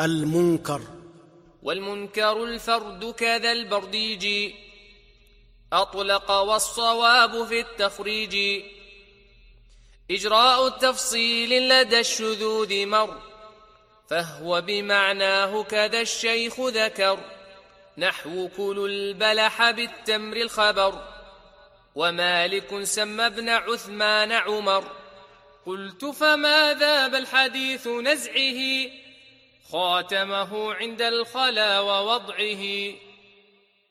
المنكر. والمنكر الفرد كذا البرديج أطلق والصواب في التخريج إجراء التفصيل لدى الشذوذ مر فهو بمعناه كذا الشيخ ذكر. نحو كل البلح بالتمر الخبر ومالك سمى ابن عثمان عمر. قلت فما ذاب الحديث نزعه؟ خاتمه عند الخلا ووضعه